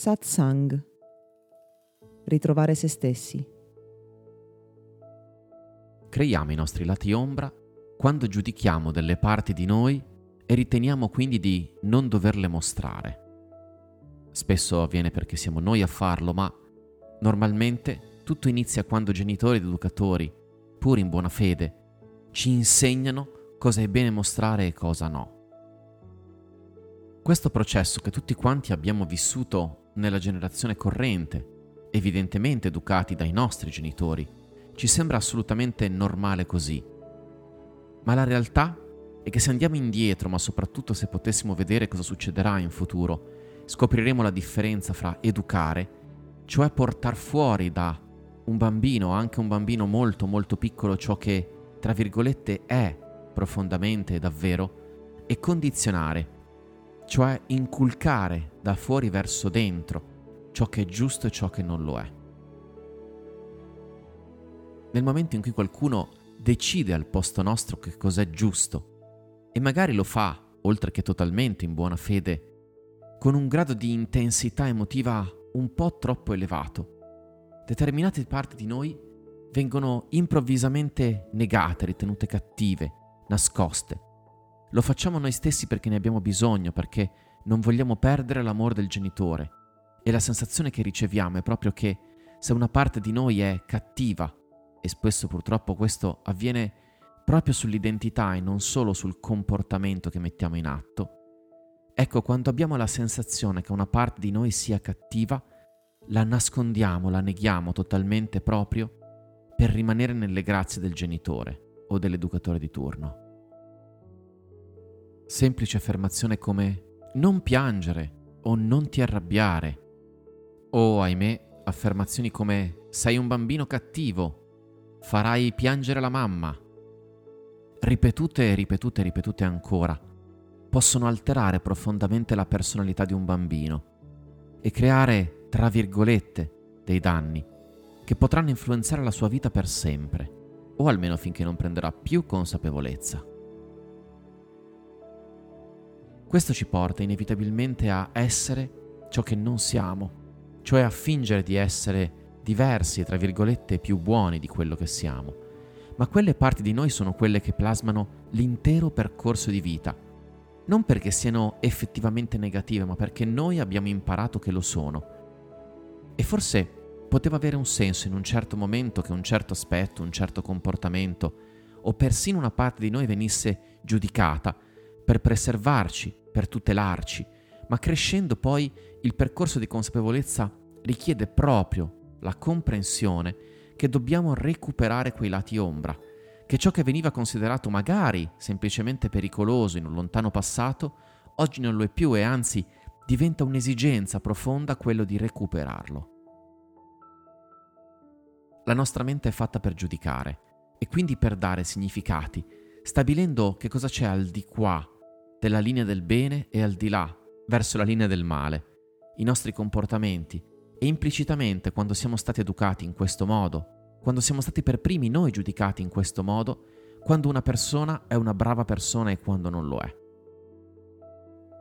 Satsang. Ritrovare se stessi. Creiamo i nostri lati ombra quando giudichiamo delle parti di noi e riteniamo quindi di non doverle mostrare. Spesso avviene perché siamo noi a farlo, ma normalmente tutto inizia quando genitori ed educatori, pur in buona fede, ci insegnano cosa è bene mostrare e cosa no. Questo processo che tutti quanti abbiamo vissuto nella generazione corrente, evidentemente educati dai nostri genitori, ci sembra assolutamente normale così. Ma la realtà è che se andiamo indietro, ma soprattutto se potessimo vedere cosa succederà in futuro, scopriremo la differenza fra educare, cioè portare fuori da un bambino, anche un bambino molto molto piccolo, ciò che, tra virgolette, è profondamente davvero, e condizionare, cioè inculcare da fuori verso dentro ciò che è giusto e ciò che non lo è. Nel momento in cui qualcuno decide al posto nostro che cos'è giusto e magari lo fa, oltre che totalmente in buona fede, con un grado di intensità emotiva un po' troppo elevato, determinate parti di noi vengono improvvisamente negate, ritenute cattive, nascoste lo facciamo noi stessi perché ne abbiamo bisogno, perché non vogliamo perdere l'amore del genitore. E la sensazione che riceviamo è proprio che se una parte di noi è cattiva, e spesso purtroppo questo avviene proprio sull'identità e non solo sul comportamento che mettiamo in atto, ecco quando abbiamo la sensazione che una parte di noi sia cattiva, la nascondiamo, la neghiamo totalmente proprio per rimanere nelle grazie del genitore o dell'educatore di turno semplice affermazione come non piangere o non ti arrabbiare, o ahimè affermazioni come sei un bambino cattivo, farai piangere la mamma, ripetute e ripetute e ripetute ancora, possono alterare profondamente la personalità di un bambino e creare, tra virgolette, dei danni che potranno influenzare la sua vita per sempre, o almeno finché non prenderà più consapevolezza. Questo ci porta inevitabilmente a essere ciò che non siamo, cioè a fingere di essere diversi e tra virgolette più buoni di quello che siamo. Ma quelle parti di noi sono quelle che plasmano l'intero percorso di vita, non perché siano effettivamente negative, ma perché noi abbiamo imparato che lo sono. E forse poteva avere un senso in un certo momento che un certo aspetto, un certo comportamento, o persino una parte di noi venisse giudicata per preservarci per tutelarci, ma crescendo poi il percorso di consapevolezza richiede proprio la comprensione che dobbiamo recuperare quei lati ombra, che ciò che veniva considerato magari semplicemente pericoloso in un lontano passato, oggi non lo è più e anzi diventa un'esigenza profonda quello di recuperarlo. La nostra mente è fatta per giudicare e quindi per dare significati, stabilendo che cosa c'è al di qua della linea del bene e al di là, verso la linea del male, i nostri comportamenti e implicitamente quando siamo stati educati in questo modo, quando siamo stati per primi noi giudicati in questo modo, quando una persona è una brava persona e quando non lo è.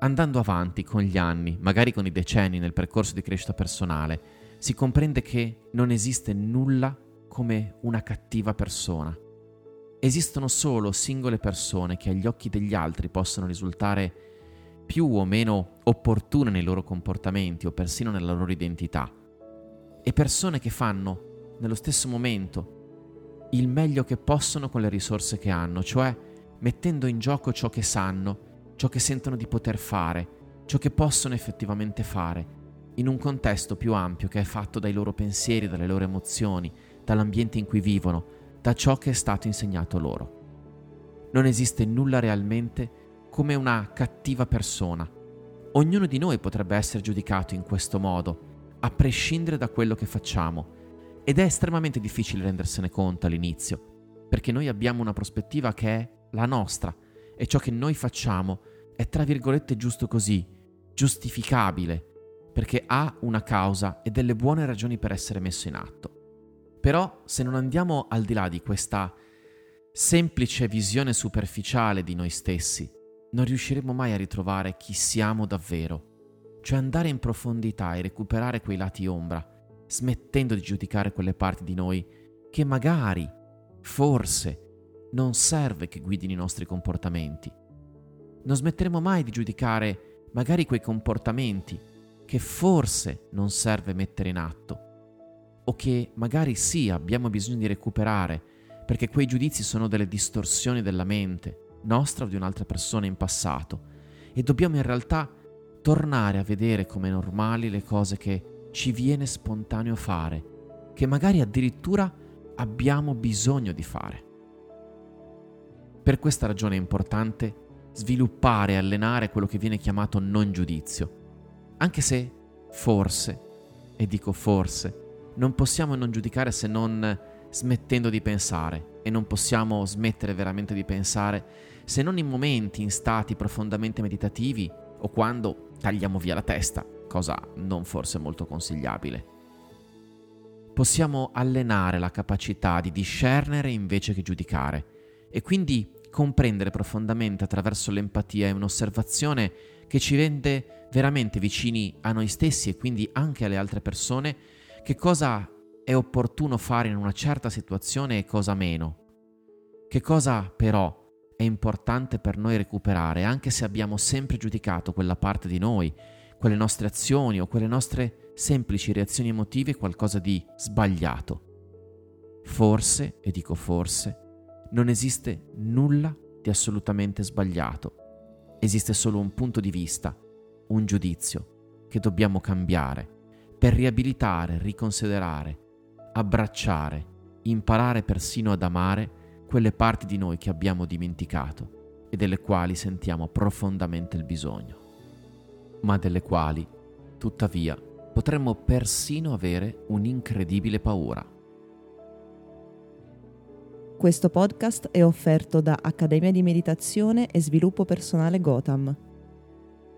Andando avanti con gli anni, magari con i decenni nel percorso di crescita personale, si comprende che non esiste nulla come una cattiva persona Esistono solo singole persone che agli occhi degli altri possono risultare più o meno opportune nei loro comportamenti o persino nella loro identità, e persone che fanno nello stesso momento il meglio che possono con le risorse che hanno, cioè mettendo in gioco ciò che sanno, ciò che sentono di poter fare, ciò che possono effettivamente fare, in un contesto più ampio che è fatto dai loro pensieri, dalle loro emozioni, dall'ambiente in cui vivono, da ciò che è stato insegnato loro. Non esiste nulla realmente come una cattiva persona. Ognuno di noi potrebbe essere giudicato in questo modo, a prescindere da quello che facciamo, ed è estremamente difficile rendersene conto all'inizio, perché noi abbiamo una prospettiva che è la nostra e ciò che noi facciamo è tra virgolette giusto così, giustificabile, perché ha una causa e delle buone ragioni per essere messo in atto. Però se non andiamo al di là di questa semplice visione superficiale di noi stessi, non riusciremo mai a ritrovare chi siamo davvero, cioè andare in profondità e recuperare quei lati ombra, smettendo di giudicare quelle parti di noi che magari, forse, non serve che guidino i nostri comportamenti. Non smetteremo mai di giudicare magari quei comportamenti che forse non serve mettere in atto o che magari sì abbiamo bisogno di recuperare perché quei giudizi sono delle distorsioni della mente, nostra o di un'altra persona in passato, e dobbiamo in realtà tornare a vedere come normali le cose che ci viene spontaneo fare, che magari addirittura abbiamo bisogno di fare. Per questa ragione è importante sviluppare e allenare quello che viene chiamato non giudizio, anche se forse, e dico forse, non possiamo non giudicare se non smettendo di pensare e non possiamo smettere veramente di pensare se non in momenti, in stati profondamente meditativi o quando tagliamo via la testa, cosa non forse molto consigliabile. Possiamo allenare la capacità di discernere invece che giudicare e quindi comprendere profondamente attraverso l'empatia e un'osservazione che ci rende veramente vicini a noi stessi e quindi anche alle altre persone che cosa è opportuno fare in una certa situazione e cosa meno. Che cosa però è importante per noi recuperare, anche se abbiamo sempre giudicato quella parte di noi, quelle nostre azioni o quelle nostre semplici reazioni emotive qualcosa di sbagliato. Forse, e dico forse, non esiste nulla di assolutamente sbagliato esiste solo un punto di vista, un giudizio che dobbiamo cambiare per riabilitare, riconsiderare, abbracciare, imparare persino ad amare quelle parti di noi che abbiamo dimenticato e delle quali sentiamo profondamente il bisogno, ma delle quali, tuttavia, potremmo persino avere un'incredibile paura. Questo podcast è offerto da Accademia di Meditazione e Sviluppo Personale Gotham